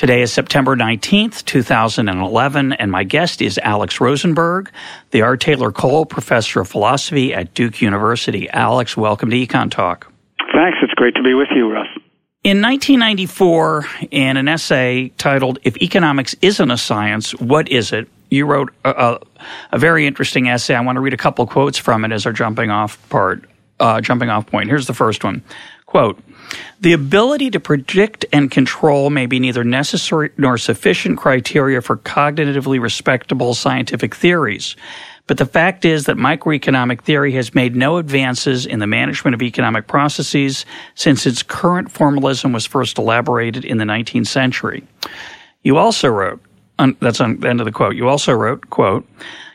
Today is September 19th, 2011, and my guest is Alex Rosenberg, the R. Taylor Cole Professor of Philosophy at Duke University. Alex, welcome to Econ Talk. Thanks. It's great to be with you, Russ. In 1994, in an essay titled If Economics Isn't a Science, What Is It? you wrote a, a, a very interesting essay. I want to read a couple quotes from it as our jumping off part, uh, jumping off point. Here's the first one. Quote, the ability to predict and control may be neither necessary nor sufficient criteria for cognitively respectable scientific theories. But the fact is that microeconomic theory has made no advances in the management of economic processes since its current formalism was first elaborated in the 19th century. You also wrote, that's on the end of the quote, you also wrote, quote,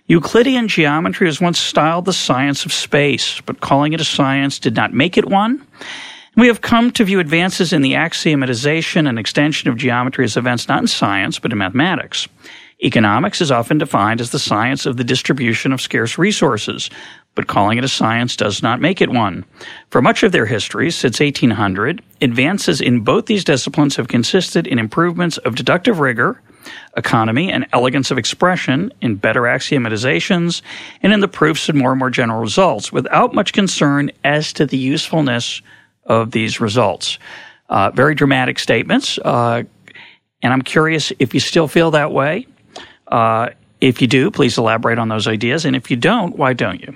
Euclidean geometry was once styled the science of space, but calling it a science did not make it one we have come to view advances in the axiomatization and extension of geometry as events not in science, but in mathematics. Economics is often defined as the science of the distribution of scarce resources, but calling it a science does not make it one. For much of their history, since 1800, advances in both these disciplines have consisted in improvements of deductive rigor, economy, and elegance of expression in better axiomatizations and in the proofs of more and more general results, without much concern as to the usefulness of these results. Uh, very dramatic statements, uh, and I'm curious if you still feel that way. Uh, if you do, please elaborate on those ideas, and if you don't, why don't you?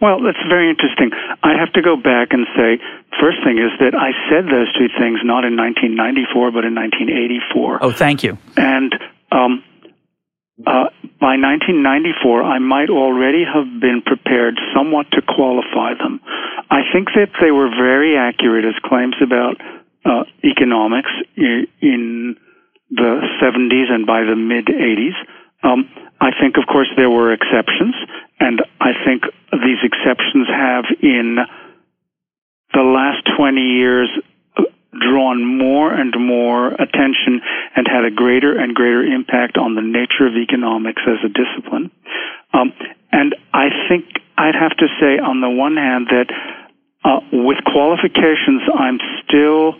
Well, that's very interesting. I have to go back and say, first thing is that I said those two things not in 1994, but in 1984. Oh, thank you. And um, uh, by 1994, I might already have been prepared somewhat to qualify them. I think that they were very accurate as claims about uh, economics in the 70s and by the mid 80s. Um, I think, of course, there were exceptions, and I think these exceptions have, in the last 20 years, drawn more and more attention and had a greater and greater impact on the nature of economics as a discipline. Um, and I think I'd have to say, on the one hand, that uh, with qualifications, I'm still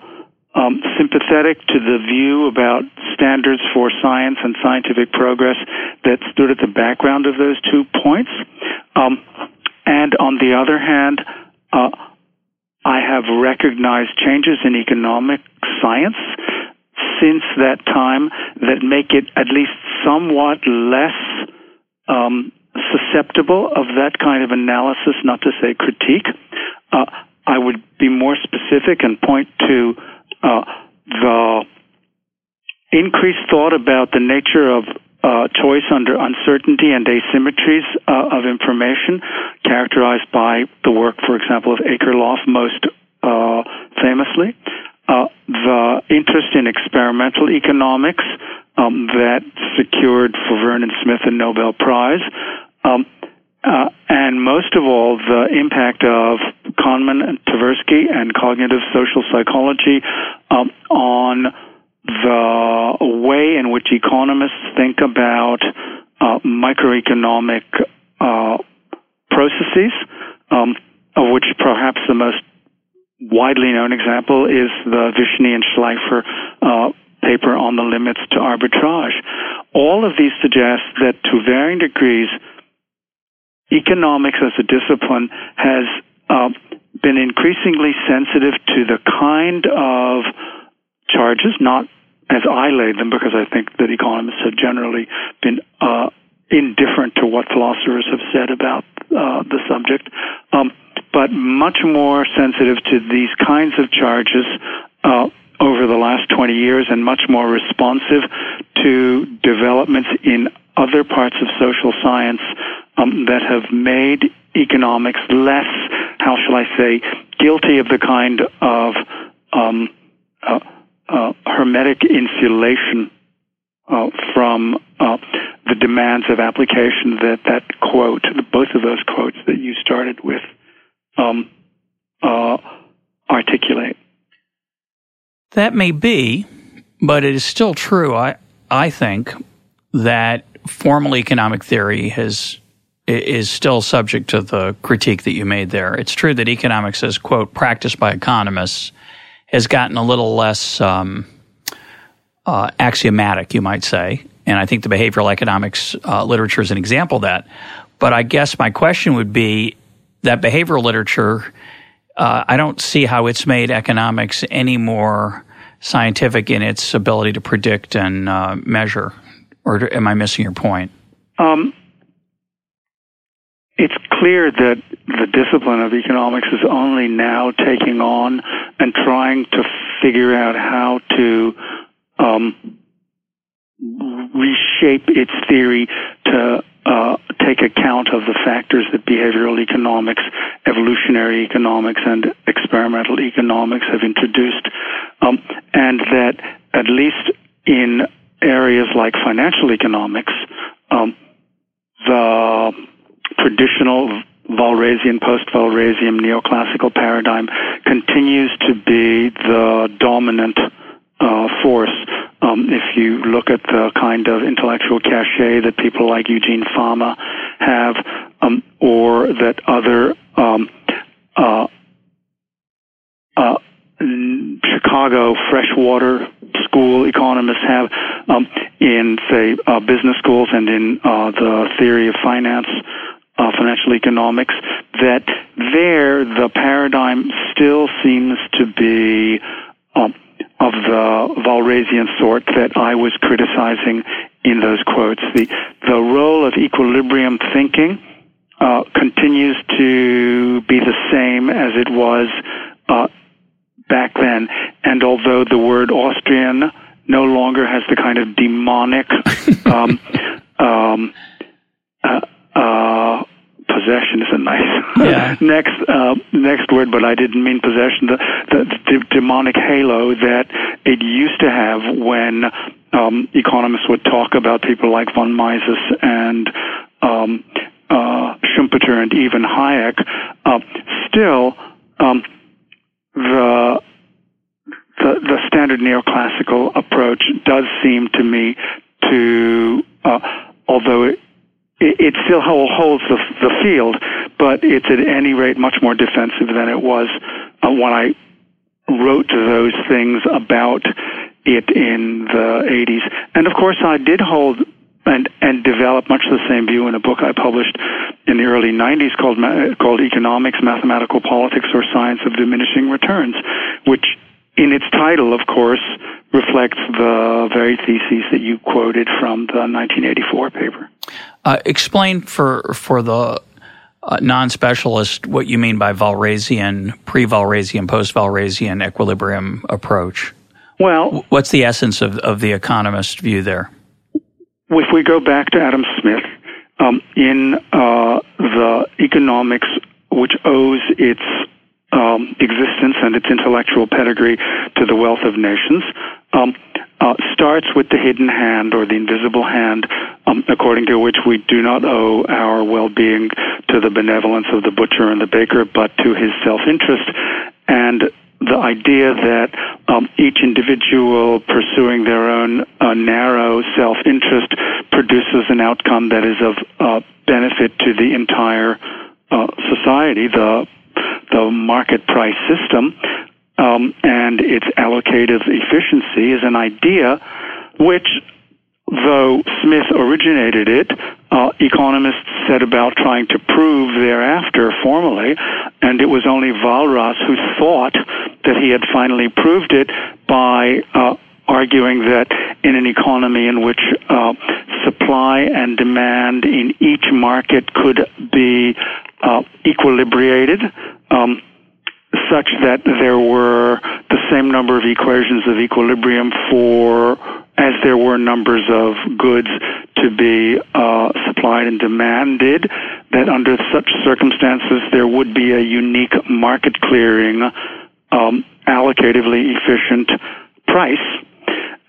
um, sympathetic to the view about standards for science and scientific progress that stood at the background of those two points. Um, and on the other hand, uh, I have recognized changes in economic science since that time that make it at least somewhat less um, susceptible of that kind of analysis, not to say critique. Uh, I would be more specific and point to uh, the increased thought about the nature of uh, choice under uncertainty and asymmetries uh, of information, characterized by the work, for example, of Akerlof most uh, famously. Uh, the interest in experimental economics um, that secured for Vernon Smith a Nobel Prize. Um, uh, and most of all, the impact of Kahneman and Tversky and cognitive social psychology um, on the way in which economists think about uh, microeconomic uh, processes, um, of which perhaps the most widely known example is the Vishny and Shleifer uh, paper on the limits to arbitrage. All of these suggest that to varying degrees, economics as a discipline has uh, been increasingly sensitive to the kind of charges, not as I laid them, because I think that economists have generally been uh, indifferent to what philosophers have said about uh, the subject, um, but much more sensitive to these kinds of charges uh, over the last 20 years and much more responsive to developments in other parts of social science um, that have made economics less, how shall I say, guilty of the kind of um, uh, uh, hermetic insulation uh, from uh, the demands of application that that quote, both of those quotes that you started with, um, uh, articulate. That may be, but it is still true. I I think that formal economic theory has is still subject to the critique that you made there. It's true that economics, is quote practiced by economists, has gotten a little less um, uh, axiomatic, you might say. And I think the behavioral economics uh, literature is an example of that. But I guess my question would be that behavioral literature, uh, I don't see how it's made economics any more scientific in its ability to predict and uh, measure. Or am I missing your point? Um, it's clear that the discipline of economics is only now taking on and trying to figure out how to um, reshape its theory to uh, take account of the factors that behavioral economics, evolutionary economics, and experimental economics have introduced, um, and that at least in areas like financial economics, um, the traditional Walrasian, post-Walrasian neoclassical paradigm continues to be the dominant uh, force. Um, if you look at the kind of intellectual cachet that people like Eugene Fama have, um, or that other um, uh, uh, Chicago freshwater school economists have um, in, say, uh, business schools and in uh, the theory of finance uh, financial economics, that there the paradigm still seems to be um, of the Walrasian sort that I was criticizing in those quotes. The the role of equilibrium thinking uh, continues to be the same as it was uh, back then, and although the word Austrian no longer has the kind of demonic um, um, uh, uh, possession is a nice yeah. next uh, next word, but I didn't mean possession. The, the, the demonic halo that it used to have when um, economists would talk about people like von Mises and um, uh, Schumpeter and even Hayek. Uh, still, um, the the, the standard neoclassical approach does seem to me to, uh, although it, it still holds the, the field, but it's at any rate much more defensive than it was uh, when I wrote those things about it in the 80s. And of course, I did hold and and develop much the same view in a book I published in the early 90s called called Economics, Mathematical Politics, or Science of Diminishing Returns, which in its title, of course, reflects the very theses that you quoted from the 1984 paper. Uh, explain for for the uh, non-specialist what you mean by Walrasian, pre-Walrasian, post-Walrasian equilibrium approach. Well, what's the essence of, of the economist view there? If we go back to Adam Smith, um, in uh, the economics which owes its um, existence and its intellectual pedigree to the wealth of nations, um, uh, starts with the hidden hand or the invisible hand, um, according to which we do not owe our well-being to the benevolence of the butcher and the baker, but to his self-interest. And the idea that um, each individual pursuing their own uh, narrow self-interest produces an outcome that is of uh, benefit to the entire uh, society, the the market price system um, and its allocative efficiency is an idea which, though Smith originated it, uh, economists set about trying to prove thereafter formally, and it was only Walras who thought that he had finally proved it by uh, arguing that in an economy in which uh, supply and demand in each market could be uh, equilibrated, um, such that there were the same number of equations of equilibrium for as there were numbers of goods to be uh, supplied and demanded, that under such circumstances there would be a unique market clearing, um, allocatively efficient price.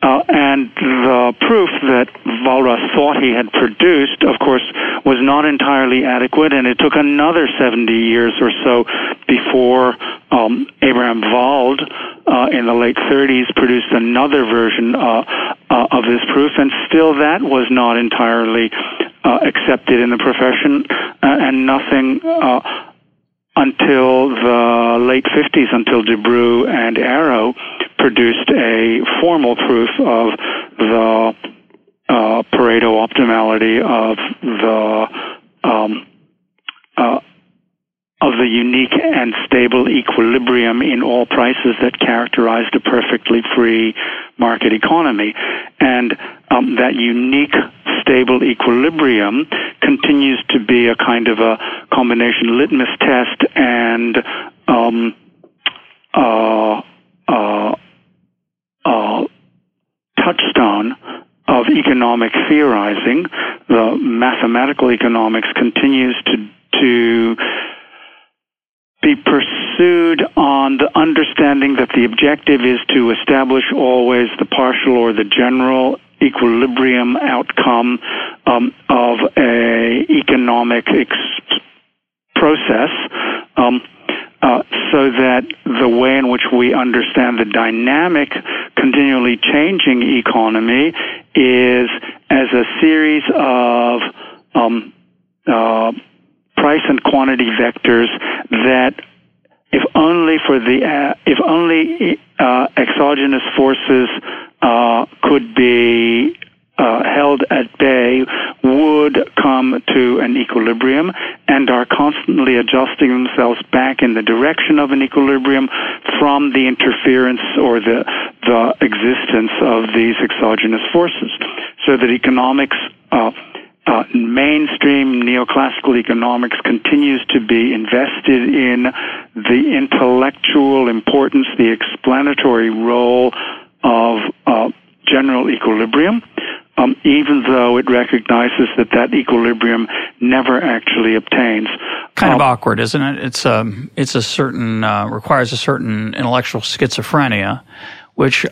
Uh, and the proof that Walras thought he had produced, of course, was not entirely adequate, and it took another 70 years or so before um, Abraham Wald, uh, in the late 30s, produced another version uh, uh, of this proof, and still that was not entirely uh, accepted in the profession, uh, and nothing until the late 50s, until Debreu and Arrow produced a formal proof of the uh, Pareto optimality of the um, uh, of the unique and stable equilibrium in all prices that characterized a perfectly free market economy. And um, that unique stable equilibrium continues to be a kind of a combination litmus test and um, uh, uh, uh, touchstone of economic theorizing. The mathematical economics continues to to be pursued on the understanding that the objective is to establish always the partial or the general equilibrium outcome um, of a economic ex- process. Um, uh, so that the way in which we understand the dynamic, continually changing economy is as a series of um, uh, price and quantity vectors that if only for the uh, if only uh, exogenous forces uh, could be uh, held at bay would come to an equilibrium and are constantly adjusting themselves back in the direction of an equilibrium from the interference or the the existence of these exogenous forces. So that economics uh, uh, mainstream neoclassical economics continues to be invested in the intellectual importance, the explanatory role of uh, general equilibrium, um, even though it recognizes that that equilibrium never actually obtains. Kind um, of awkward, isn't it? It's a um, it's a certain uh, requires a certain intellectual schizophrenia, which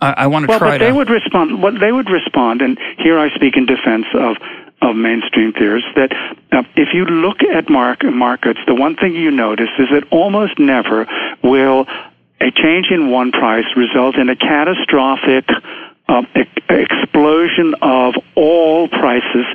I, I want to well, try but they would respond. What they would respond, and here I speak in defense of of mainstream theorists that uh, if you look at mark- markets, the one thing you notice is that almost never will a change in one price result in a catastrophic e- explosion of all prices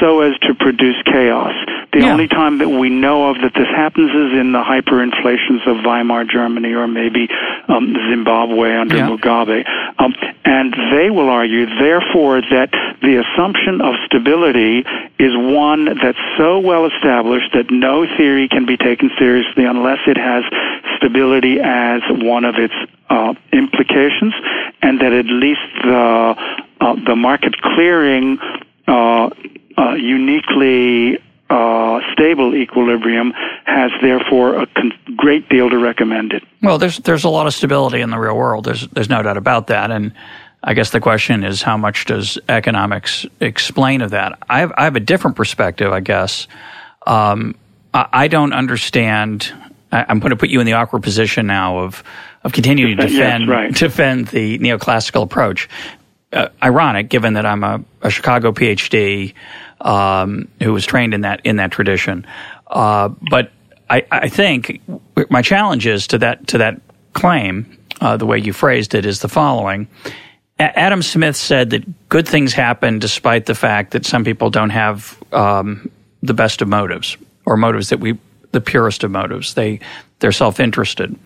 so as to produce chaos. The yeah. only time that we know of that this happens is in the hyperinflations of Weimar Germany or maybe um, Zimbabwe under yeah. Mugabe. Um, and they will argue, therefore, that the assumption of stability is one that's so well established that no theory can be taken seriously unless it has stability as one of its uh, implications, and that at least the the market clearing uh, uh uniquely uh, stable equilibrium has therefore a con- great deal to recommend it. Well, there's there's a lot of stability in the real world. There's there's no doubt about that, and I guess the question is how much does economics explain of that? I have I have a different perspective, I guess. Um, I, I don't understand I'm going to put you in the awkward position now of of continuing to defend yes, right. defend the neoclassical approach. Uh, ironic, given that I'm a, a Chicago PhD um, who was trained in that in that tradition. Uh, but I, I, think my challenge is to that to that claim. Uh, the way you phrased it is the following. A- Adam Smith said that good things happen despite the fact that some people don't have um, the best of motives or motives that we the purest of motives. They they're self interested,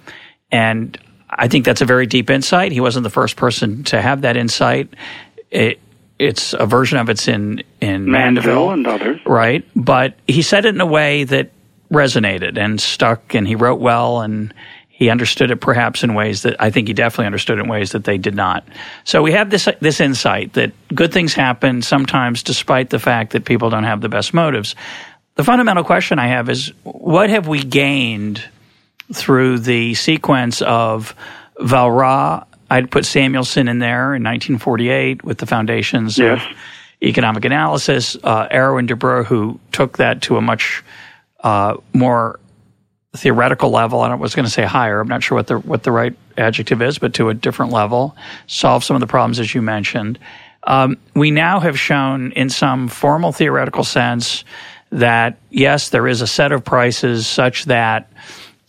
and I think that's a very deep insight. He wasn't the first person to have that insight. It, it's a version of it's in in Mandeville, Mandeville and others, right? But he said it in a way that resonated and stuck, and he wrote well, and he understood it perhaps in ways that I think he definitely understood it in ways that they did not. So we have this this insight that good things happen sometimes despite the fact that people don't have the best motives. The fundamental question I have is what have we gained through the sequence of Walras? I'd put Samuelson in there in 1948 with the foundations yes. of economic analysis. Uh, Arrow and Debreu, who took that to a much uh, more theoretical level, I was going to say higher. I'm not sure what the what the right adjective is, but to a different level, solve some of the problems as you mentioned. Um, we now have shown, in some formal theoretical sense, that yes, there is a set of prices such that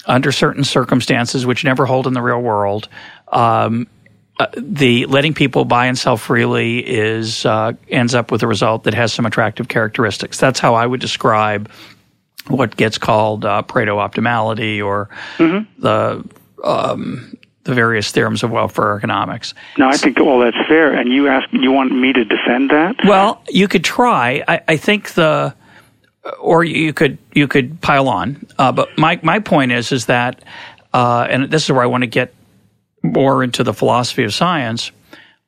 under certain circumstances, which never hold in the real world, um, uh, the letting people buy and sell freely is uh, ends up with a result that has some attractive characteristics. That's how I would describe what gets called uh, Pareto optimality or mm-hmm. the um, the various theorems of welfare economics. No, I think all that's fair. And you ask, you want me to defend that? Well, you could try. I, I think the, or you could you could pile on. Uh, but my my point is is that, uh, and this is where I want to get more into the philosophy of science.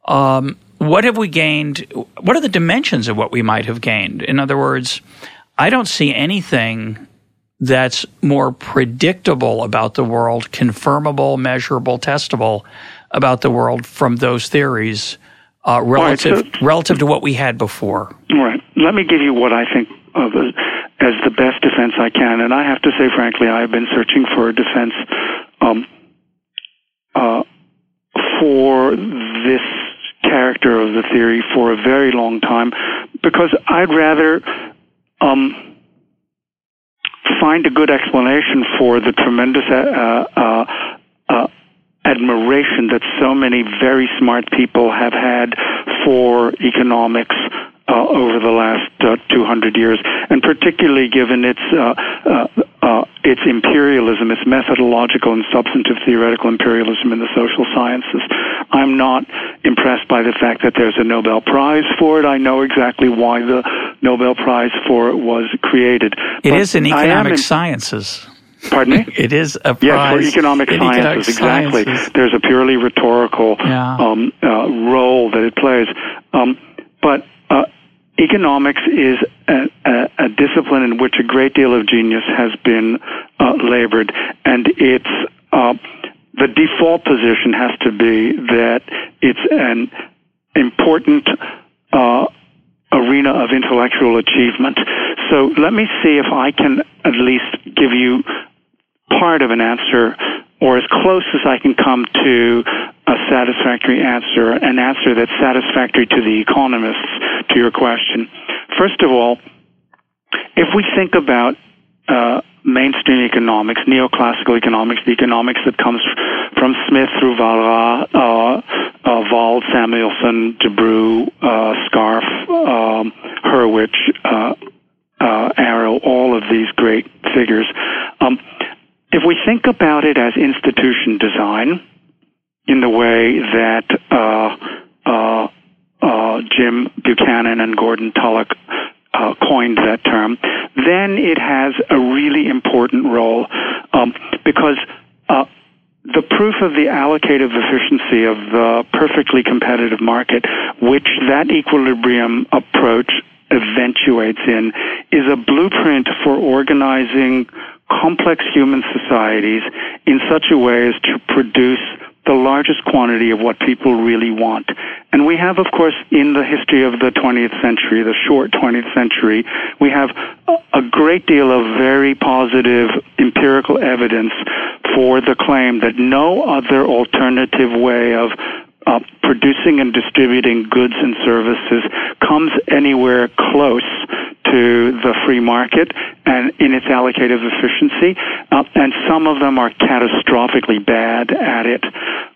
Um, what have we gained? What are the dimensions of what we might have gained? In other words, I don't see anything that's more predictable about the world, confirmable, measurable, testable about the world from those theories uh, relative right, so, relative to what we had before. Right. Let me give you what I think of as the best defense I can, and I have to say, frankly, I have been searching for a defense um, uh, for this character of the theory for a very long time because I'd rather um, find a good explanation for the tremendous uh, uh, uh, admiration that so many very smart people have had for economics over the last uh, 200 years, and particularly given its uh, uh, uh, its imperialism, its methodological and substantive theoretical imperialism in the social sciences. I'm not impressed by the fact that there's a Nobel Prize for it. I know exactly why the Nobel Prize for it was created. It but is in economic in, sciences. Pardon me? It is a prize. Yes, for economic sciences, economic exactly. Sciences. There's a purely rhetorical yeah. um, uh, role that it plays. Um, but uh, economics is a, a, a, discipline in which a great deal of genius has been uh, labored, and it's uh, the default position has to be that it's an important uh, arena of intellectual achievement. So let me see if I can at least give you part of an answer or as close as I can come to a satisfactory answer, an answer that's satisfactory to the economists to your question. First of all, if we think about uh, mainstream economics, neoclassical economics, the economics that comes from Smith through Walras, uh, uh, Samuelson, Debreu, uh, Scarf, um, Hurwicz, uh, uh, Arrow, all of these great figures. Um, if we think about as institution design, in the way that uh, uh, uh, Jim Buchanan and Gordon Tullock uh, coined that term, then it has a really important role um, because uh, the proof of the allocative efficiency of the perfectly competitive market, which that equilibrium approach eventuates in, is a blueprint for organizing complex human societies in such a way as to produce the largest quantity of what people really want. And we have, of course, in the history of the 20th century, the short 20th century, we have a great deal of very positive empirical evidence for the claim that no other alternative way of uh, producing and distributing goods and services comes anywhere close to the free market and in its allocative efficiency, uh, and some of them are catastrophically bad at it.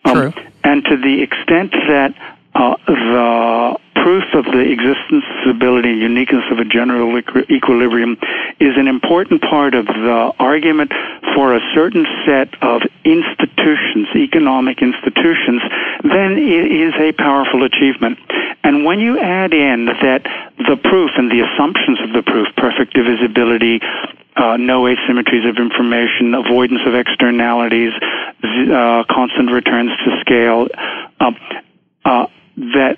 Um, and to the extent that uh, the proof of the existence, stability, and uniqueness of a general equilibrium is an important part of the argument for a certain set of institutions, economic institutions, then it is a powerful achievement. And when you add in that the proof and the assumptions of the proof, perfect divisibility, uh, no asymmetries of information, avoidance of externalities, uh, constant returns to scale, uh, uh that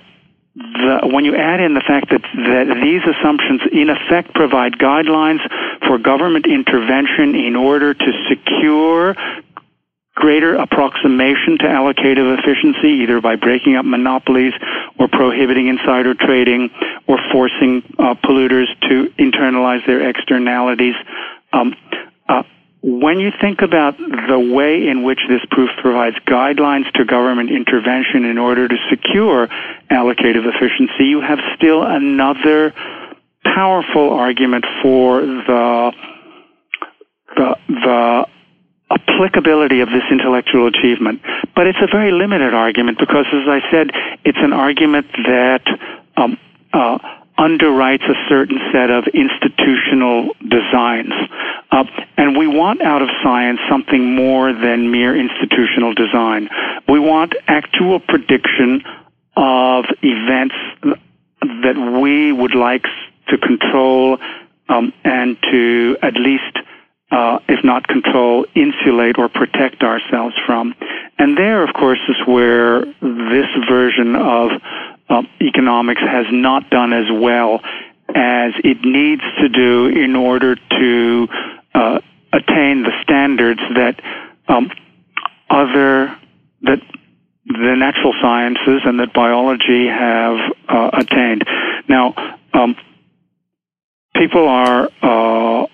the, when you add in the fact that, that these assumptions in effect provide guidelines for government intervention in order to secure greater approximation to allocative efficiency, either by breaking up monopolies or prohibiting insider trading or forcing uh, polluters to internalize their externalities. Um, uh, when you think about the way in which this proof provides guidelines to government intervention in order to secure allocative efficiency, you have still another powerful argument for the the, the applicability of this intellectual achievement. But it's a very limited argument because, as I said, it's an argument that um, uh, underwrites a certain set of institutional designs. Uh, and we want out of science something more than mere institutional design. We want actual prediction of events that we would like to control um, and to at least uh, if not control, insulate or protect ourselves from. And there, of course, is where this version of uh, economics has not done as well as it needs to do in order to uh, attain the standards that um, other that the natural sciences and that biology have uh, attained. Now, um, people are uh,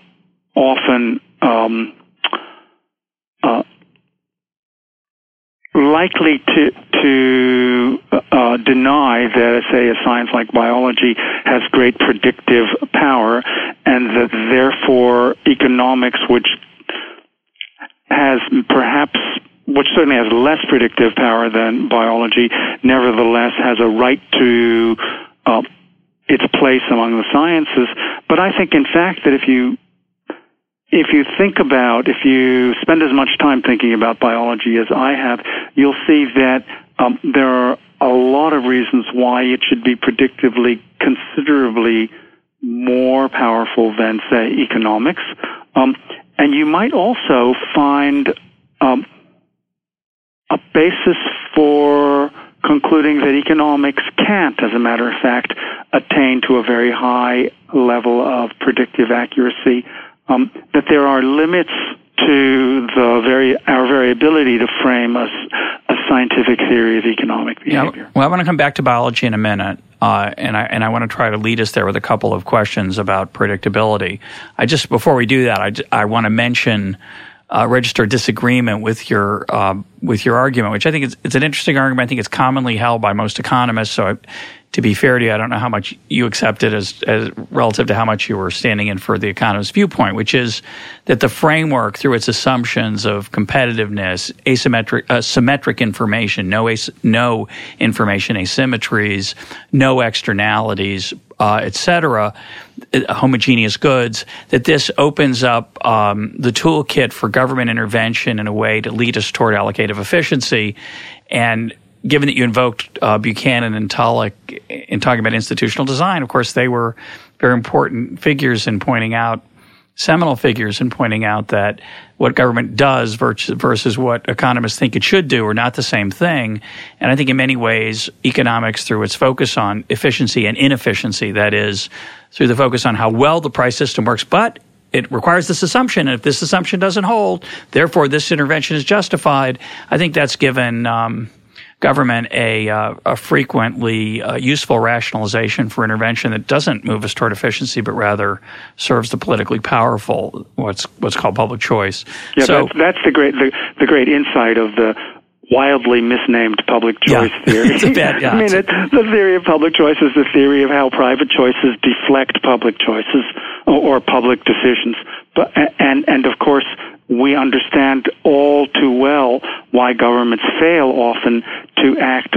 often um, uh, likely to to uh, deny that, say, a science like biology has great predictive power, and that therefore economics, which has perhaps which certainly has less predictive power than biology, nevertheless has a right to uh, its place among the sciences. But I think, in fact, that if you if you think about, if you spend as much time thinking about biology as I have, you'll see that um, there are a lot of reasons why it should be predictively considerably more powerful than, say, economics. Um, and you might also find um, a basis for concluding that economics can't, as a matter of fact, attain to a very high level of predictive accuracy um, that there are limits to the very our variability to frame a, a scientific theory of economic behavior. Yeah, well, I want to come back to biology in a minute, uh, and I and I want to try to lead us there with a couple of questions about predictability. I just before we do that, I, I want to mention. Uh, register disagreement with your uh, with your argument, which I think is it's an interesting argument. I think it's commonly held by most economists. So I, to be fair to you, I don't know how much you accepted as, as relative to how much you were standing in for the economist's viewpoint, which is that the framework, through its assumptions of competitiveness, asymmetric, uh, symmetric information, no as, no information asymmetries, no externalities, uh, etc., uh, homogeneous goods, that this opens up um, the toolkit for government intervention in a way to lead us toward allocative efficiency. And given that you invoked uh, Buchanan and Tullock in talking about institutional design, of course, they were very important figures in pointing out, seminal figures in pointing out that what government does versus what economists think it should do are not the same thing. And I think in many ways, economics, through its focus on efficiency and inefficiency, that is, through the focus on how well the price system works, but it requires this assumption. And if this assumption doesn't hold, therefore this intervention is justified. I think that's given um, government a, uh, a frequently uh, useful rationalization for intervention that doesn't move us toward efficiency, but rather serves the politically powerful, what's what's called public choice. Yeah, so, that's, that's the great the, the great insight of the wildly misnamed public choice yeah. theory. bad, yeah, I mean, it, the theory of public choice is the theory of how private choices deflect public choices or, or public decisions. But and and of course, we understand all too well why governments fail often to act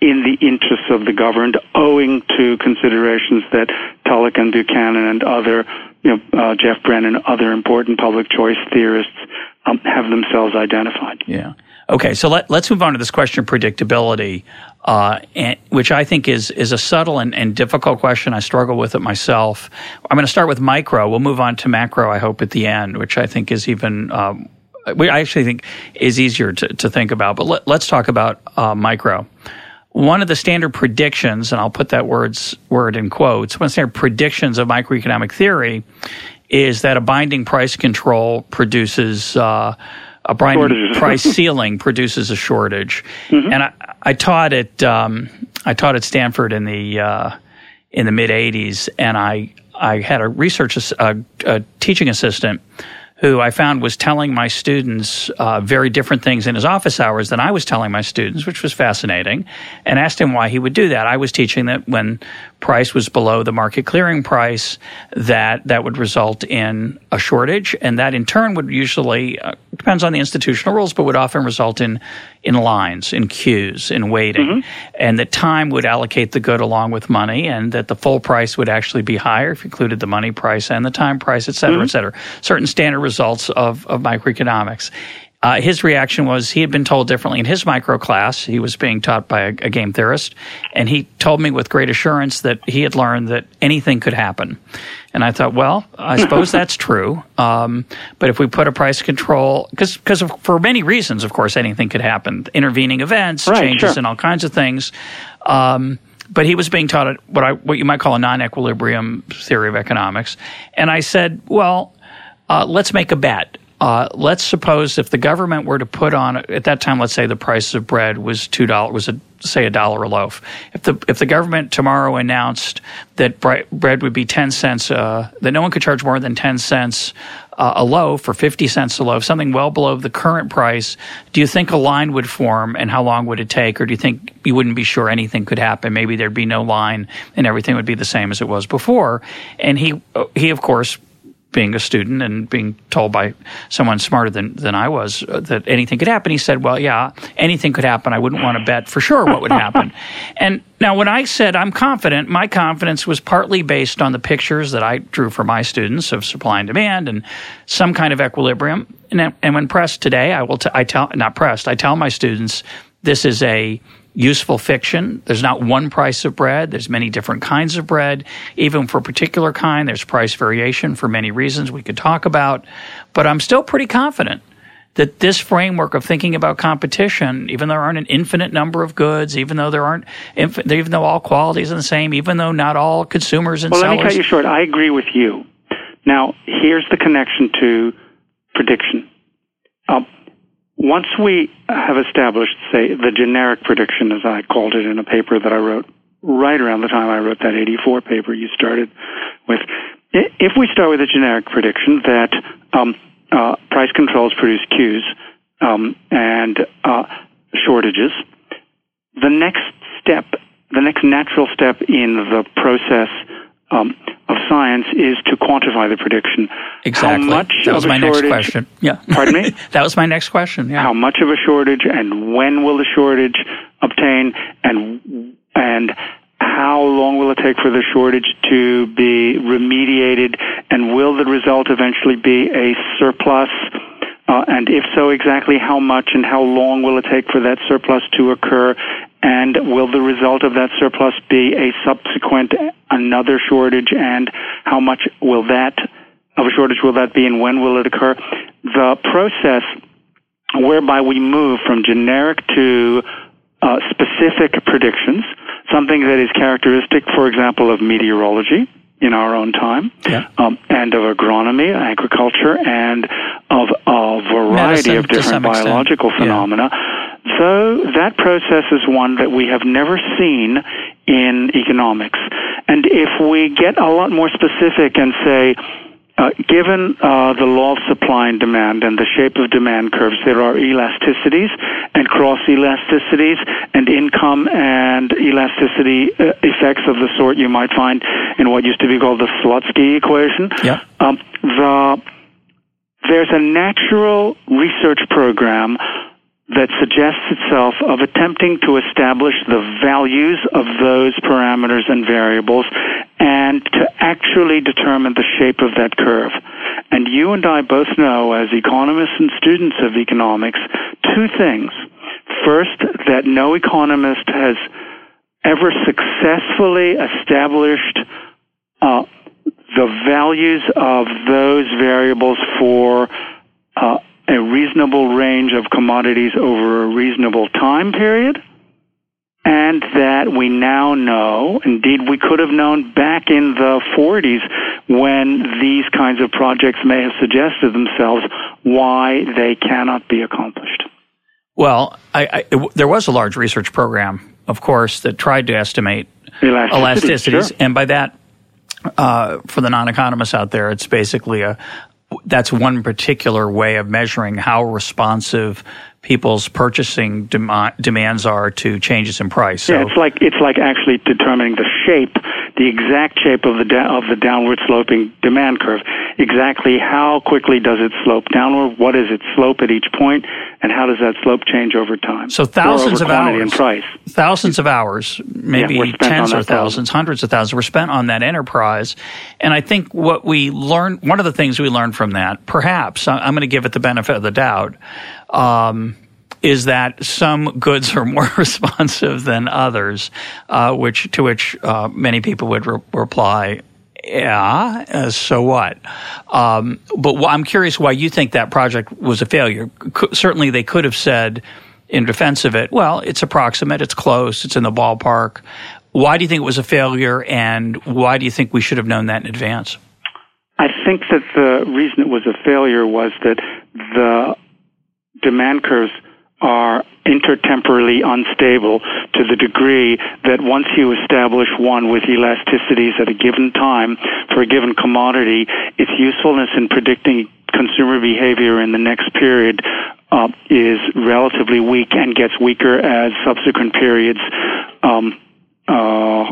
in the interests of the governed, owing to considerations that Tullock and Buchanan and other, you know, uh, Geoff Brennan, other important public choice theorists um, have themselves identified. Yeah. Okay, so let, us move on to this question of predictability, uh, and, which I think is is a subtle and, and, difficult question. I struggle with it myself. I'm going to start with micro. We'll move on to macro. I hope at the end, which I think is even. Um, I actually think is easier to, to think about. But let, us talk about uh, micro. One of the standard predictions, and I'll put that words word in quotes. One of the standard predictions of microeconomic theory is that a binding price control produces. Uh, a Brian price ceiling produces a shortage. Mm-hmm. And I, I, taught at um, I taught at Stanford in the uh, in the mid '80s, and I I had a research a, a teaching assistant who I found was telling my students uh, very different things in his office hours than I was telling my students, which was fascinating, and asked him why he would do that. I was teaching that when price was below the market clearing price, that that would result in a shortage, and that in turn would usually uh, depends on the institutional rules, but would often result in in lines, in queues, in waiting, mm-hmm. and that time would allocate the good along with money, and that the full price would actually be higher if you included the money price and the time price, et cetera, mm-hmm. et cetera. Certain standard results of, of microeconomics. Uh, his reaction was he had been told differently in his micro class. He was being taught by a, a, game theorist, and he told me with great assurance that he had learned that anything could happen. And I thought, well, I suppose that's true. Um, but if we put a price control, because because for many reasons, of course, anything could happen. Intervening events, right, changes sure. in all kinds of things. Um, but he was being taught what I what you might call a non-equilibrium theory of economics, and I said, well, uh, let's make a bet. Uh, let's suppose if the government were to put on at that time, let's say the price of bread was two dollars, was a, say a dollar a loaf. If the if the government tomorrow announced that bread would be ten cents, uh, that no one could charge more than ten cents uh, a loaf or fifty cents a loaf, something well below the current price, do you think a line would form, and how long would it take, or do you think you wouldn't be sure anything could happen? Maybe there'd be no line, and everything would be the same as it was before. And he uh, he of course being a student and being told by someone smarter than, than I was uh, that anything could happen, he said, Well, yeah, anything could happen. I wouldn't want to bet for sure what would happen. and now, when I said I'm confident, my confidence was partly based on the pictures that I drew for my students of supply and demand and some kind of equilibrium. And, and when pressed today, I will t- I tell, not pressed, I tell my students this is a useful fiction. There's not one price of bread. There's many different kinds of bread. Even for a particular kind, there's price variation for many reasons we could talk about. But I'm still pretty confident that this framework of thinking about competition, even though there aren't an infinite number of goods, even though there aren't, even though all qualities are the same, even though not all consumers and well, sellers. let me cut you short. I agree with you. Now, here's the connection to prediction. Um, once we have established, say, the generic prediction, as I called it in a paper that I wrote right around the time I wrote that 84 paper you started with, if we start with a generic prediction that um, uh, price controls produce queues um, and uh, shortages, the next step, the next natural step in the process um, of science is to quantify the prediction. Exactly. How much that was my shortage, next question. Yeah. Pardon me? that was my next question. Yeah. How much of a shortage and when will the shortage obtain and and how long will it take for the shortage to be remediated and will the result eventually be a surplus? Uh, and if so, exactly how much and how long will it take for that surplus to occur? And will the result of that surplus be a subsequent another shortage? And how much will that of a shortage will that be? And when will it occur? The process whereby we move from generic to uh, specific predictions, something that is characteristic, for example, of meteorology in our own time, yeah. um, and of agronomy, agriculture, and of a variety Medicine, of different biological extent. phenomena. Yeah so that process is one that we have never seen in economics. And if we get a lot more specific and say, uh, given uh, the law of supply and demand and the shape of demand curves, there are elasticities and cross elasticities and income and elasticity uh, effects of the sort you might find in what used to be called the Slutsky equation. Yeah. Um, the there's a natural research program that suggests itself of attempting to establish the values of those parameters and variables and to actually determine the shape of that curve. And you and I both know, as economists and students of economics, two things. First, that no economist has ever successfully established uh, the values of those variables for uh, a reasonable range of commodities over a reasonable time period, and that we now know, indeed we could have known back in the 40s when these kinds of projects may have suggested themselves why they cannot be accomplished. Well, I, I, there was a large research program, of course, that tried to estimate elasticities, elasticities sure. and by that, uh, for the non-economists out there, it's basically a, that's one particular way of measuring how responsive people's purchasing dem- demands are to changes in price. So. Yeah, it's like it's like actually determining the shape, the exact shape of the da- of the downward sloping demand curve. Exactly how quickly does it slope downward? What is its slope at each point, and how does that slope change over time? So thousands of hours, and price. thousands of hours, maybe yeah, tens or thousands, hundreds of thousands, were spent on that enterprise. And I think what we learned, one of the things we learned from that, perhaps I'm going to give it the benefit of the doubt um, is that some goods are more responsive than others, uh, which to which uh, many people would re- reply, "Yeah, uh, so what?" Um, but wh- I'm curious why you think that project was a failure. C- certainly, they could have said in defense of it, "Well, it's approximate, it's close, it's in the ballpark." Why do you think it was a failure, and why do you think we should have known that in advance? I think that the reason it was a failure was that the demand curves are intertemporally unstable to the degree that once you establish one with elasticities at a given time for a given commodity, its usefulness in predicting consumer behavior in the next period uh, is relatively weak and gets weaker as subsequent periods um, uh,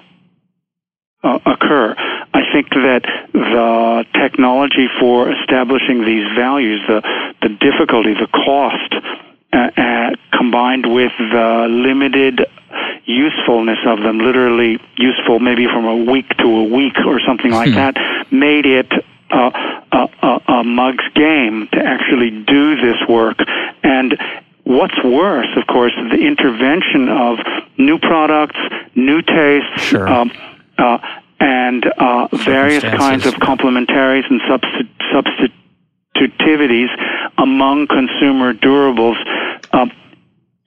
uh, occur. I think that the technology for establishing these values, the the difficulty, the cost, uh, uh, combined with the limited usefulness of them, literally useful maybe from a week to a week or something like hmm. that, made it uh, a, a, a mug's game to actually do this work. And what's worse, of course, the intervention of new products, new tastes, sure. um, uh, and uh, various kinds of complementaries and substitutes substitutivities among consumer durables. Uh,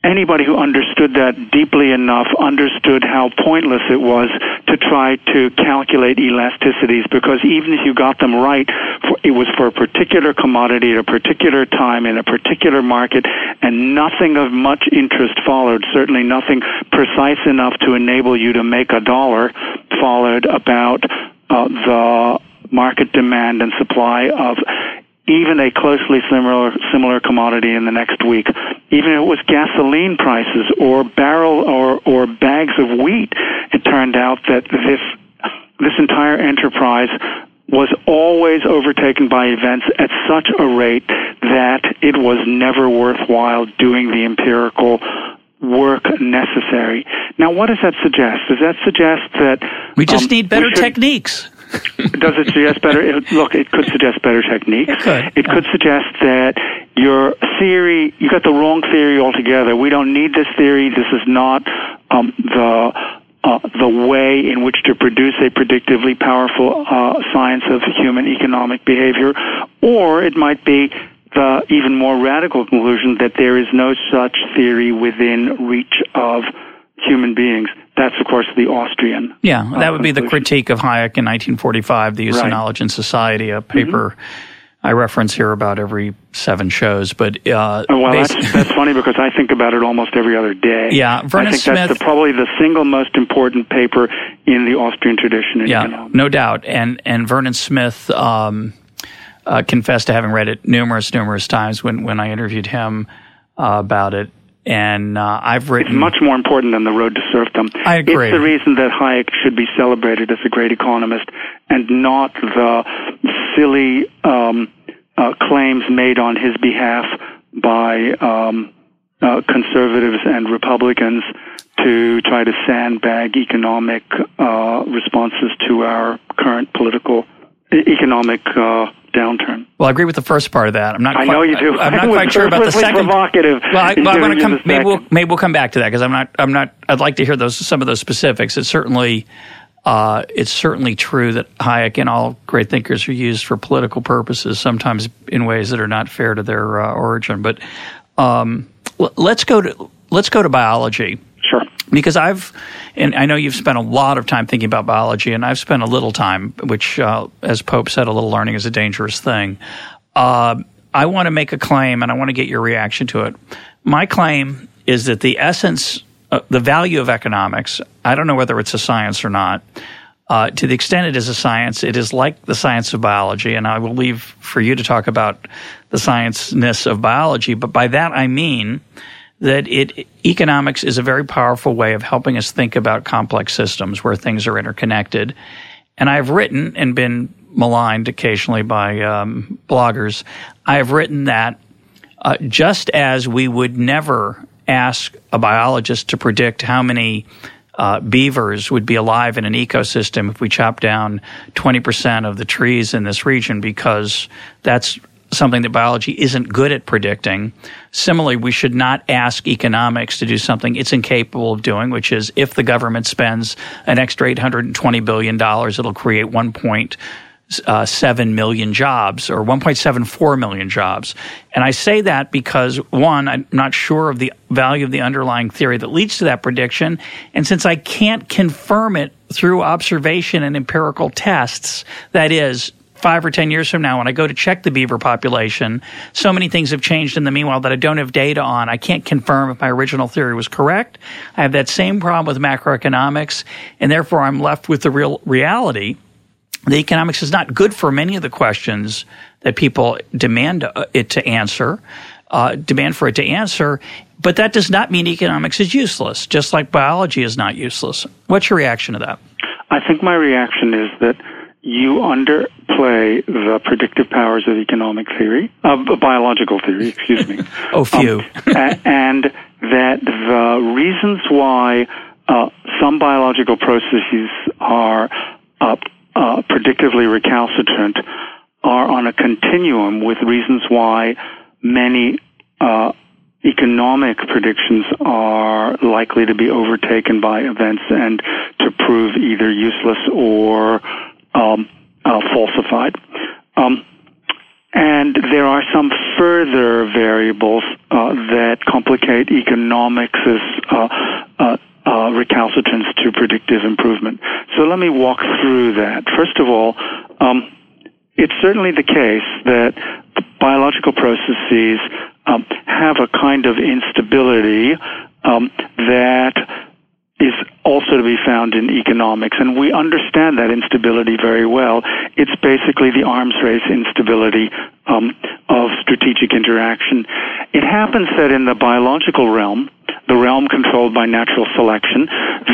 anybody who understood that deeply enough understood how pointless it was to try to calculate elasticities because even if you got them right, it was for a particular commodity at a particular time in a particular market, and nothing of much interest followed. Certainly nothing precise enough to enable you to make a dollar followed about uh, the market demand and supply of even a closely similar similar commodity in the next week. Even if it was gasoline prices or barrel or or bags of wheat, it turned out that this this entire enterprise was always overtaken by events at such a rate that it was never worthwhile doing the empirical work necessary. Now, what does that suggest? Does that suggest that we just um, need better should, techniques? Does it suggest better? It, look, it could suggest better techniques. It could. It could suggest that your theory, you got the wrong theory altogether. We don't need this theory. This is not um, the uh, the way in which to produce a predictively powerful uh, science of human economic behavior, or it might be the even more radical conclusion that there is no such theory within reach of human beings. That's, of course, the Austrian. Yeah, that would be the critique of Hayek in 1945, The Use right. of Knowledge in Society, a paper. Mm-hmm. I reference here about every seven shows, but uh, oh, well, that's, that's funny because I think about it almost every other day. Yeah, Vernon I think Smith, that's the, probably the single most important paper in the Austrian tradition. In yeah, economics. no doubt. And and Vernon Smith um, uh, confessed to having read it numerous, numerous times when when I interviewed him uh, about it and uh, I've written. It's much more important than the road to serfdom. I agree. It's the reason that Hayek should be celebrated as a great economist, and not the silly um, uh, claims made on his behalf by um, uh, conservatives and Republicans to try to sandbag economic uh, responses to our current political economic uh, downturn. Well, I agree with the first part of that. I'm not. I quite, know you do. I'm not quite sure about the second. Provocative. Well, I, well, I want to come. Maybe we'll maybe we'll come back to that because I'm not. I'm not. I'd like to hear those some of those specifics. It's certainly. Uh, it's certainly true that Hayek and all great thinkers are used for political purposes, sometimes in ways that are not fair to their uh, origin. But um, l- let's go to let's go to biology because I've, and I know you've spent a lot of time thinking about biology, and I've spent a little time, which, uh, as Pope said, a little learning is a dangerous thing. Uh, I want to make a claim, and I want to get your reaction to it. My claim is that the essence, uh, the value of economics, I don't know whether it's a science or not, uh, to the extent it is a science, it is like the science of biology, and I will leave for you to talk about the science-ness of biology. But by that I mean that it economics is a very powerful way of helping us think about complex systems where things are interconnected. And I've written and been maligned occasionally by um, bloggers. I have written that uh, just as we would never ask a biologist to predict how many uh, beavers would be alive in an ecosystem if we chop down 20% of the trees in this region because that's something that biology isn't good at predicting. Similarly, we should not ask economics to do something it's incapable of doing, which is if the government spends an extra $820 billion, it'll create 1.2 uh, 7 million jobs or 1.74 million jobs. And I say that because, one, I'm not sure of the value of the underlying theory that leads to that prediction. And since I can't confirm it through observation and empirical tests, that is, five or ten years from now, when I go to check the beaver population, so many things have changed in the meanwhile that I don't have data on. I can't confirm if my original theory was correct. I have that same problem with macroeconomics, and therefore I'm left with the real reality the economics is not good for many of the questions that people demand uh, it to answer, uh, demand for it to answer. But that does not mean economics is useless, just like biology is not useless. What's your reaction to that? I think my reaction is that you underplay the predictive powers of economic theory, of uh, biological theory, excuse me. oh, few. Um, and that the reasons why uh, some biological processes are uh, uh, predictively recalcitrant are on a continuum with reasons why many uh, economic predictions are likely to be overtaken by events and to prove either useless or um, uh, falsified. Um, and there are some further variables uh, that complicate economics' uh, uh, uh, recalcitrance to predictive improvement. So let me walk through that. First of all, um, it's certainly the case that biological processes um, have a kind of instability um, that is also to be found in economics, and we understand that instability very well. It's basically the arms race instability um, of strategic interaction. It happens that in the biological realm, the realm controlled by natural selection,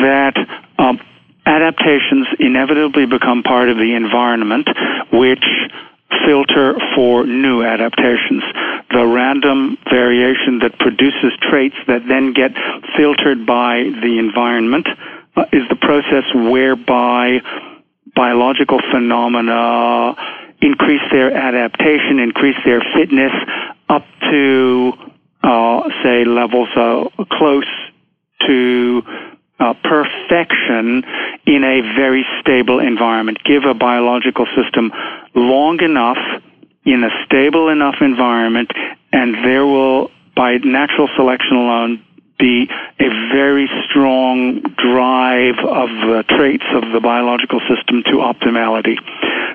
that um, adaptations inevitably become part of the environment, which filter for new adaptations. The random variation that produces traits that then get filtered by the environment uh, is the process whereby biological phenomena increase their adaptation, increase their fitness up to uh, say, levels uh, close to uh, perfection in a very stable environment. Give a biological system long enough in a stable enough environment, and there will, by natural selection alone, be a very strong drive of the traits of the biological system to optimality.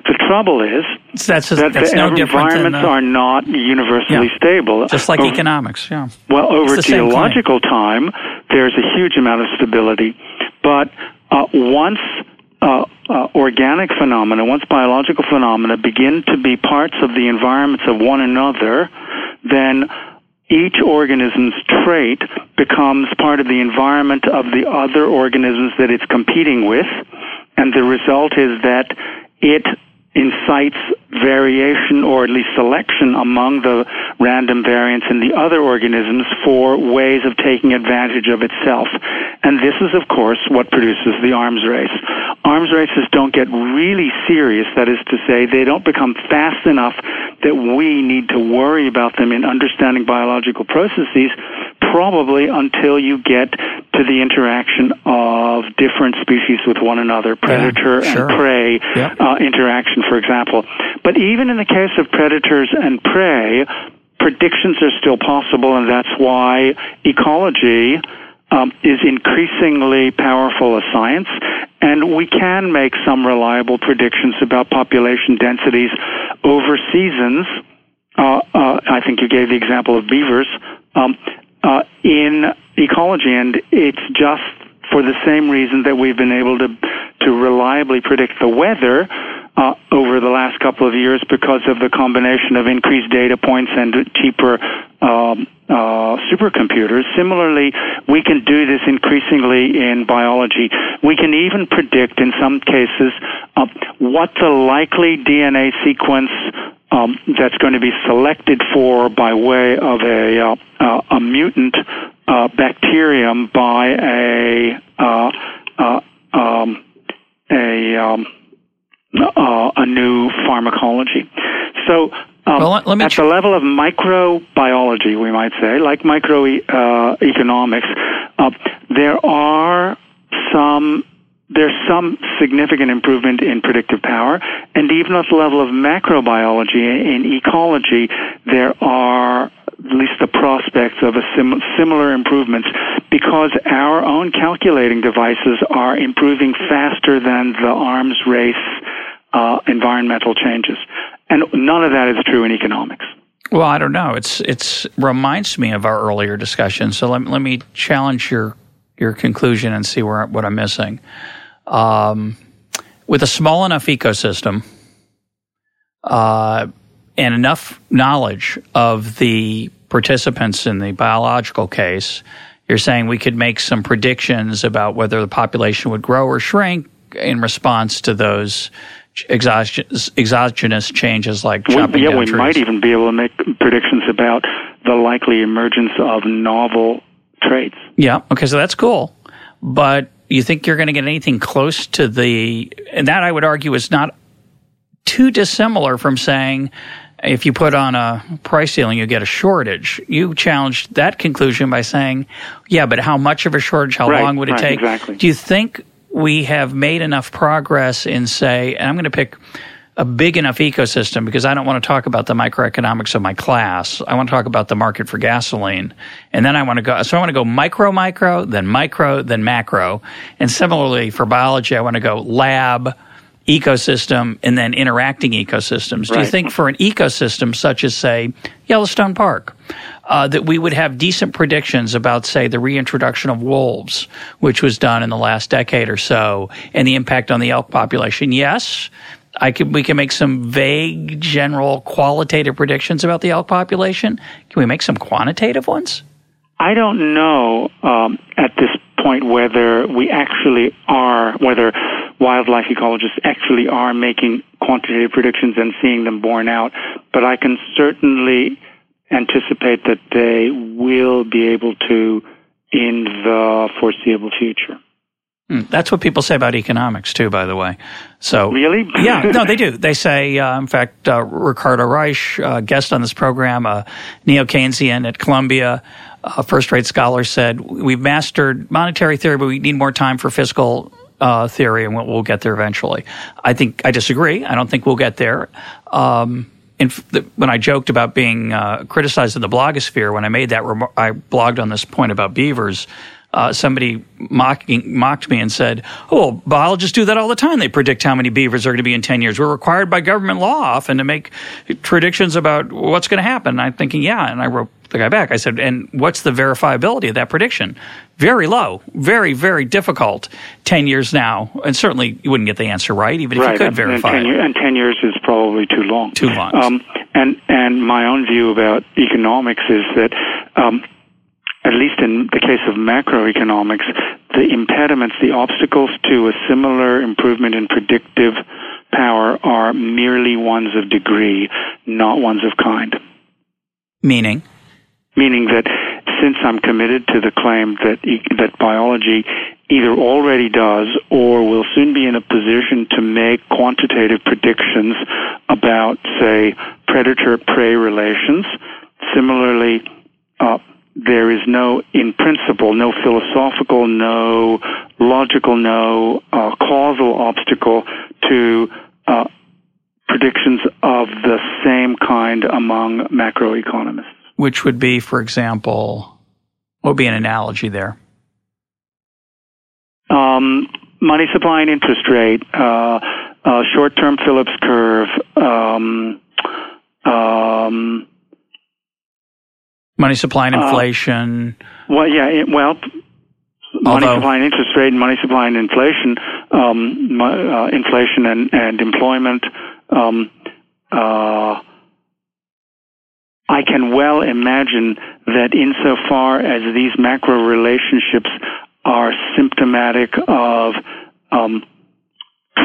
The trouble is that's that that's the no environments than, uh, are not universally yeah. stable. Just like over, economics, yeah. Well, over geological time, there's a huge amount of stability. But uh, once uh, uh, organic phenomena, once biological phenomena begin to be parts of the environments of one another, then each organism's trait becomes part of the environment of the other organisms that it's competing with, and the result is that it incites variation or at least selection among the random variants in the other organisms for ways of taking advantage of itself. And this is, of course, what produces the arms race. Arms races don't get really serious, that is to say, they don't become fast enough that we need to worry about them in understanding biological processes probably until you get to the interaction of different species with one another, predator yeah, sure. and prey yep. uh, interaction, for example. But even in the case of predators and prey, predictions are still possible, and that's why ecology um, is increasingly powerful as science, and we can make some reliable predictions about population densities over seasons. Uh, uh, I think you gave the example of beavers um, uh, in ecology, and it's just for the same reason that we've been able to to reliably predict the weather uh, over the last couple of years because of the combination of increased data points and cheaper um, uh, supercomputers. Similarly, we can do this increasingly in biology. We can even predict, in some cases, uh, what the likely DNA sequence um, that's going to be selected for by way of a uh, uh, a mutant uh, bacterium by a uh, uh, um, a um, uh, a new pharmacology. So. Um, well, at the level of microbiology, we might say, like microeconomics, uh, there are some there's some significant improvement in predictive power, and even at the level of macrobiology in ecology, there are at least the prospects of a sim- similar improvements because our own calculating devices are improving faster than the arms race uh, environmental changes, and none of that is true in economics. Well, I don't know. It's it's reminds me of our earlier discussion. So let let me challenge your your conclusion and see where what I'm missing. Um, with a small enough ecosystem uh, and enough knowledge of the participants in the biological case, you're saying we could make some predictions about whether the population would grow or shrink in response to those exogenous, exogenous changes like chopping we, yeah, down we trees. might even be able to make predictions about the likely emergence of novel traits. Yeah. Okay. So that's cool, but you think you're going to get anything close to the, and that I would argue is not too dissimilar from saying if you put on a price ceiling, you get a shortage. You challenged that conclusion by saying, yeah, but how much of a shortage? How right, long would it right, take? Exactly. Do you think we have made enough progress in, say, and I'm going to pick a big enough ecosystem because I don't want to talk about the microeconomics of my class. I want to talk about the market for gasoline. And then I want to go, so I want to go micro, micro, then micro, then macro. And similarly for biology, I want to go lab, ecosystem, and then interacting ecosystems. Do you think for an ecosystem such as, say, Yellowstone Park, uh, that we would have decent predictions about, say, the reintroduction of wolves, which was done in the last decade or so, and the impact on the elk population? Yes. I could, we can make some vague, general, qualitative predictions about the elk population. Can we make some quantitative ones? I don't know um, at this point whether we actually are, whether wildlife ecologists actually are making quantitative predictions and seeing them borne out, but I can certainly anticipate that they will be able to in the foreseeable future. Hmm, That's what people say about economics too, by the way. So Really? yeah, no, they do. They say, uh, in fact, uh, Ricardo Reis, uh, guest on this program, a neo Keynesian at Columbia, a first rate scholar, said, We've mastered monetary theory, but we need more time for fiscal uh, theory, and we'll, we'll get there eventually. I think I disagree. I don't think we'll get there. Um, in, f- the, when I joked about being uh, criticized in the blogosphere, when I made that, I blogged on this point about beavers uh, somebody mocking, mocked me and said, "Oh, biologists do that all the time. They predict how many beavers are going to be in ten years. We're required by government law often to make predictions about what's going to happen." And I'm thinking, "Yeah," and I wrote the guy back. I said, "And what's the verifiability of that prediction? Very low, very, very difficult. Ten years now, and certainly you wouldn't get the answer right, even if right. you could and, verify and 10, it. and 10 years is probably too long. Too long. Um, and, and my own view about economics is that, um, at least in the case of macroeconomics, the impediments, the obstacles to a similar improvement in predictive power are merely ones of degree, not ones of kind. Meaning, Meaning that since I'm committed to the claim that that biology either already does or will soon be in a position to make quantitative predictions about, say, predator-prey relations. Similarly, uh, there is no, in principle, no philosophical, no logical, no uh, causal obstacle to uh, predictions of the same kind among macroeconomists. which would be, for example, what would be an analogy there? Um, money supply and interest rate, uh, uh, short-term Phillips curve, um, um, Money supply and Uh, inflation. well, yeah, it, well, money supply and interest rate, and money supply and inflation, um, uh, inflation and, and employment. Um, uh, I can well imagine that insofar as these macro relationships are symptomatic of um,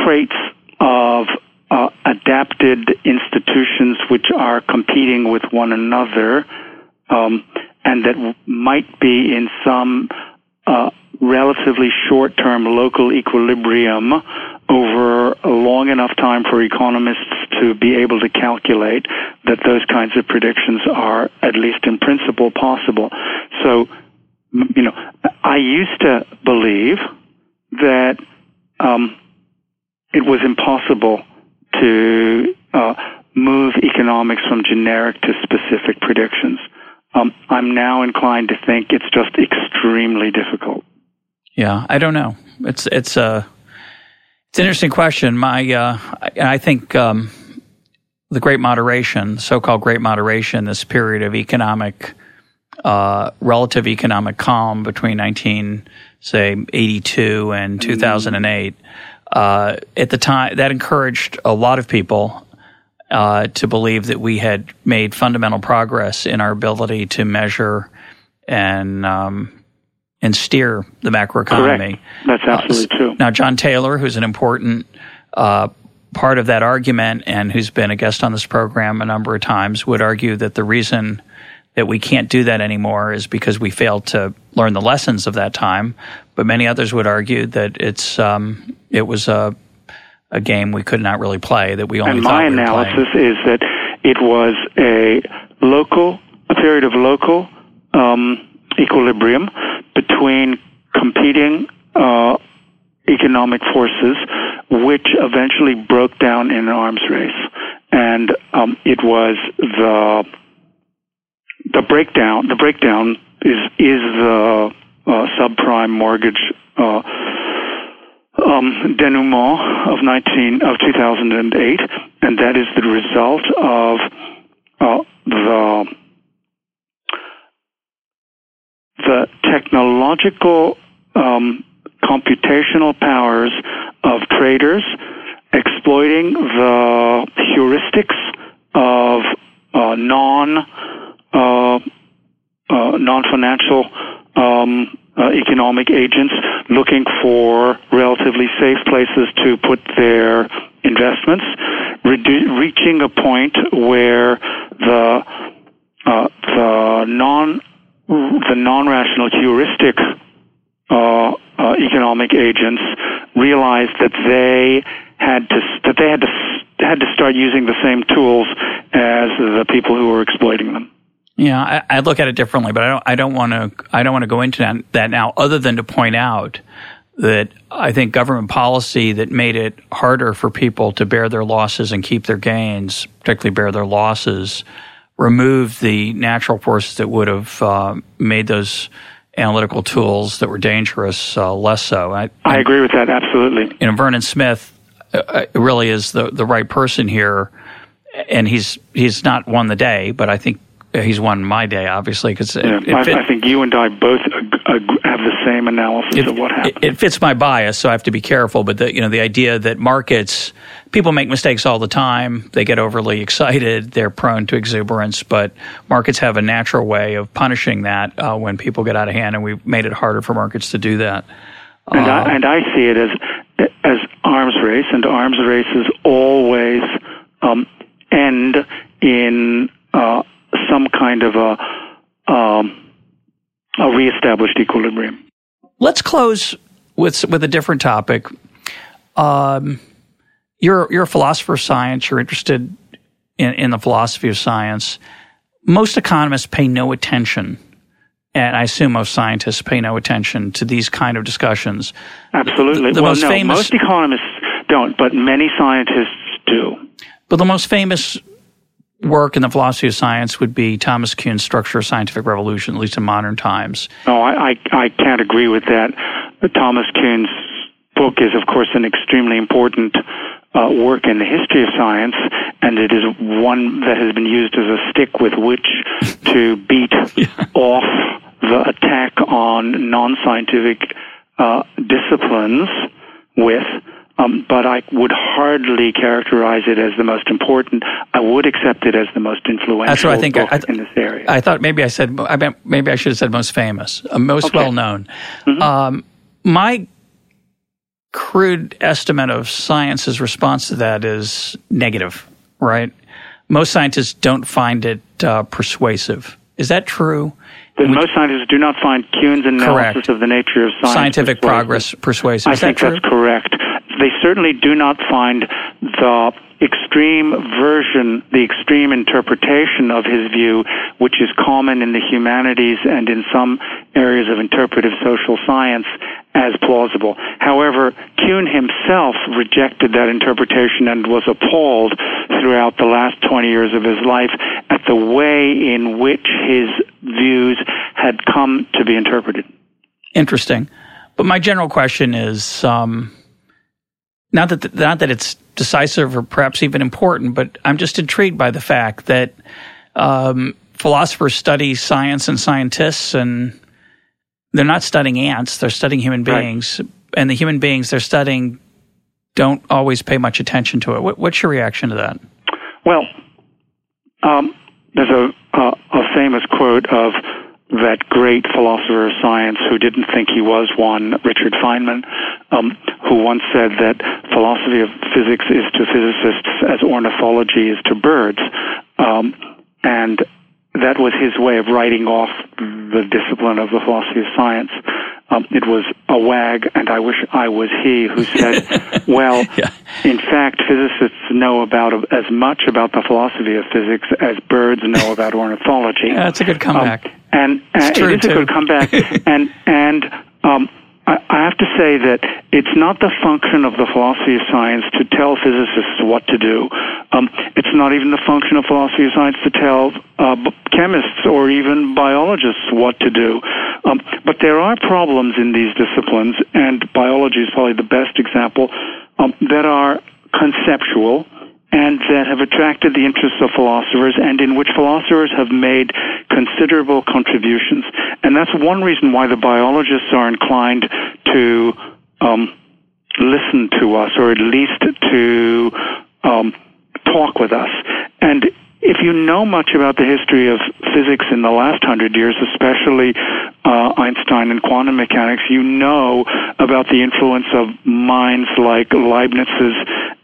traits of uh, adapted institutions which are competing with one another, um, and that might be in some uh, relatively short-term local equilibrium over a long enough time for economists to be able to calculate that those kinds of predictions are, at least in principle, possible. So, you know, I used to believe that um, it was impossible to uh, move economics from generic to specific predictions. Um, I'm now inclined to think it's just extremely difficult. Yeah, I don't know. It's it's a it's an interesting question. My uh, I, I think um, the Great Moderation, so-called Great Moderation, this period of economic uh, relative economic calm between 19 say 82 and 2008. Uh, at the time, that encouraged a lot of people uh, to believe that we had made fundamental progress in our ability to measure and um, and steer the macroeconomy. Correct. That's absolutely uh, true. Now, John Taylor, who's an important uh, part of that argument and who's been a guest on this program a number of times, would argue that the reason that we can't do that anymore is because we failed to learn the lessons of that time. But many others would argue that it's um, it was a a game we could not really play. That we only. And my we analysis is that it was a local, a period of local um, equilibrium between competing uh, economic forces, which eventually broke down in an arms race, and um, it was the the breakdown. The breakdown is is the uh, subprime mortgage uh, um, denouement of 19 of 2008, and that is the result of uh, the the technological um, computational powers of traders exploiting the heuristics of uh, non uh, uh, non financial um, uh, economic agents looking for relatively safe places to put their investments, redu- reaching a point where the uh, the non the non-rational heuristic uh, uh, economic agents realized that they had to that they had to had to start using the same tools as the people who were exploiting them. Yeah, I, I look at it differently, but I don't. I don't want to. I don't want to go into that, that now, other than to point out that I think government policy that made it harder for people to bear their losses and keep their gains, particularly bear their losses, removed the natural forces that would have uh, made those analytical tools that were dangerous uh, less so. I, I, agree with that absolutely. You know, Vernon Smith uh, uh, really is the the right person here, and he's he's not won the day, but I think he's won my day, obviously, because yeah, I, I, think you and I both have the same analysis it, of what happened. It, it, fits my bias, so I have to be careful. But the you know the idea that markets people make mistakes all the time, they get overly excited, they're prone to exuberance, but markets have a natural way of punishing that uh, when people get out of hand, and we've made it harder for markets to do that. And uh, I, and I see it as as arms race, and arms races always um, end in uh, some kind of a, um, a reestablished equilibrium. Let's close with with a different topic. Um, you're you're a philosopher of science. You're interested in, in the philosophy of science. Most economists pay no attention, and I assume most scientists pay no attention to these kind of discussions. Absolutely. The, the well, most no, famous, most economists don't, but many scientists do. But the most famous work in the philosophy of science would be Thomas Kuhn's Structure of Scientific Revolution, at least in modern times. No, I, I, I can't agree with that. Thomas Kuhn's book is, of course, an extremely important uh, work in the history of science, and it is one that has been used as a stick with which to beat yeah. off the attack on non-scientific uh, disciplines with. Um, but I would hardly characterize it as the most important. I would accept it as the most influential That's what I think. book I, I, in this area. I thought maybe I said I meant maybe I should have said most famous, uh, most Okay. well known. Mhm. Um, my crude estimate of science's response to that is negative. Right? Most scientists don't find it uh, persuasive. Is that true? That most scientists do not find Kuhn's analysis Correct. of the nature of science Scientific persuasive. progress persuasive. I Is that think that's correct. They certainly do not find the extreme version, the extreme interpretation of his view, which is common in the humanities and in some areas of interpretive social science, as plausible. However, Kuhn himself rejected that interpretation and was appalled throughout the last 20 years of his life at the way in which his views had come to be interpreted. Interesting. But my general question is um, not that not that it's decisive or perhaps even important, but I'm just intrigued by the fact that um, philosophers study science and scientists, and they're not studying ants; they're studying human Right. beings, and the human beings they're studying don't always pay much attention to it. What, what's your reaction to that? Well, um, there's a, a a famous quote of that great philosopher of science who didn't think he was one, Richard Feynman, um, who once said that philosophy of physics is to physicists as ornithology is to birds, um, and that was his way of writing off the discipline of the philosophy of science. Um, it was a wag, and I wish I was he who said, "Well, Yeah. in fact, physicists know about as much about the philosophy of physics as birds know about ornithology." Yeah, that's a good comeback. Um, and true, it is a good comeback. and and um, I, I have to say that it's not the function of the philosophy of science to tell physicists what to do. Um, it's not even the function of philosophy of science to tell uh, chemists or even biologists what to do. Um, but there are problems in these disciplines, and biology is probably the best example, um, that are conceptual and that have attracted the interest of philosophers and in which philosophers have made considerable contributions. And that's one reason why the biologists are inclined to um, listen to us or at least to um, talk with us. And if you know much about the history of physics in the last hundred years, especially uh, Einstein and quantum mechanics, you know about the influence of minds like Leibniz's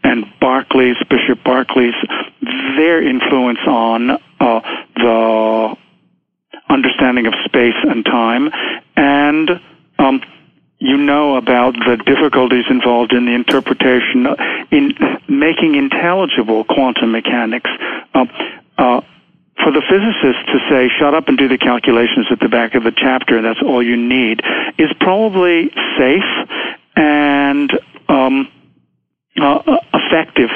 and Berkeley's, Bishop Berkeley's, their influence on uh, the understanding of space and time, and um, you know about the difficulties involved in the interpretation, in making intelligible quantum mechanics. Um, uh, for the physicist to say, shut up and do the calculations at the back of the chapter, and that's all you need, is probably safe and um, uh, effective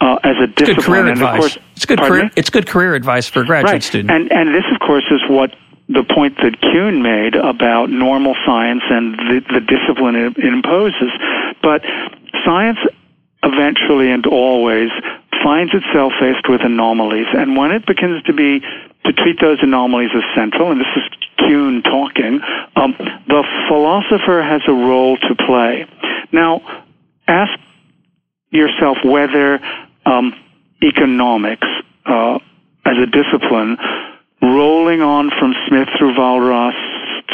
uh, as a discipline. Good career and advice. Of course, it's good career. It's good career advice for graduate right. student. And and this, of course, is what the point that Kuhn made about normal science and the, the discipline it, imposes. But science eventually and always finds itself faced with anomalies, and when it begins to be to treat those anomalies as central, and this is Kuhn talking, um, the philosopher has a role to play. Now, ask yourself whether um, economics uh, as a discipline, rolling on from Smith through Walras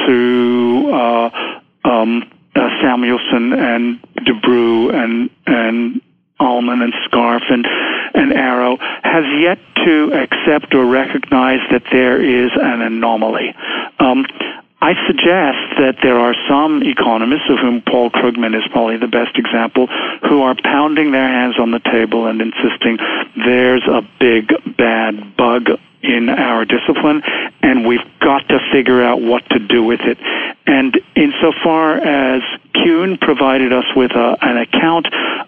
to uh, um, uh, Samuelson and Debreu and and Aumann and Scarf and and Arrow has yet to accept or recognize that there is an anomaly. Um, I suggest that there are some economists, of whom Paul Krugman is probably the best example, who are pounding their hands on the table and insisting there's a big bad bug in our discipline, and we've got to figure out what to do with it. And insofar as Kuhn provided us with a, an account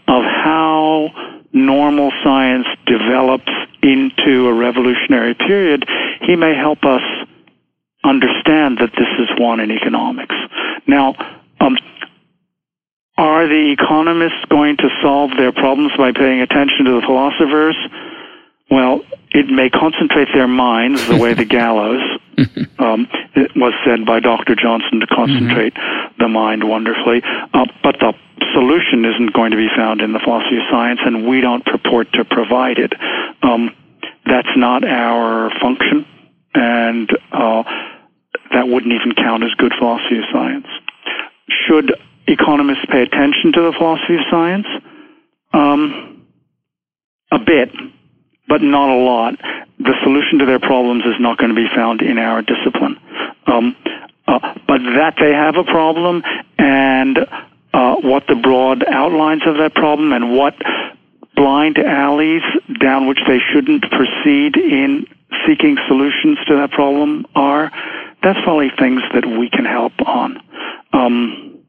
of how normal science develops into a revolutionary period, he may help us understand that this is one in economics. Now, um, are the economists going to solve their problems by paying attention to the philosophers? Well, it may concentrate their minds the way the gallows um, it was said by Dr. Johnson to concentrate. the mind wonderfully. Uh, but the solution isn't going to be found in the philosophy of science, and we don't purport to provide it. Um, that's not our function, and uh, that wouldn't even count as good philosophy of science. Should economists pay attention to the philosophy of science? Um, a bit, but not a lot. The solution to their problems is not going to be found in our discipline. Um, uh, but that they have a problem and uh, what the broad outlines of that problem and what blind alleys down which they shouldn't proceed in seeking solutions to that problem are, that's probably things that we can help on. Um,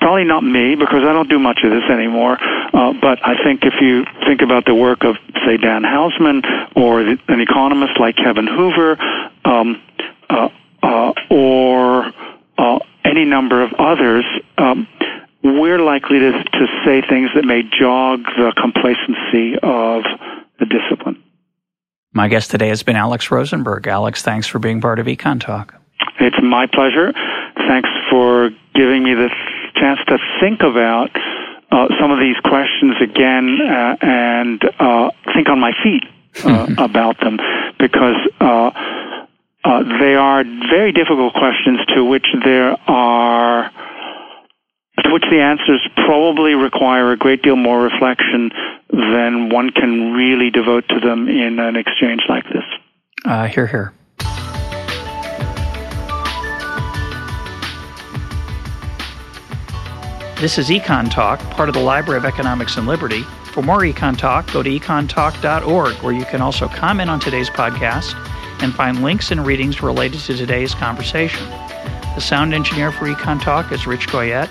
probably not me because I don't do much of this anymore. Uh, but I think if you think about the work of, say, Dan Hausman or an economist like Kevin Hoover, um, uh, uh, or uh, any number of others, um, we're likely to, to say things that may jog the complacency of the discipline. My guest today has been Alex Rosenberg. Alex, thanks for being part of Econ Talk. It's my pleasure. Thanks for giving me this chance to think about uh, some of these questions again uh, and uh, think on my feet uh, about them because uh, uh, they are very difficult questions to which there are to which the answers probably require a great deal more reflection than one can really devote to them in an exchange like this. Uh, here, here. This is Econ Talk, part of the Library of Economics and Liberty. For more Econ Talk, go to econtalk.org, where you can also comment on today's podcast and find links and readings related to today's conversation. The sound engineer for Econ Talk is Rich Goyette.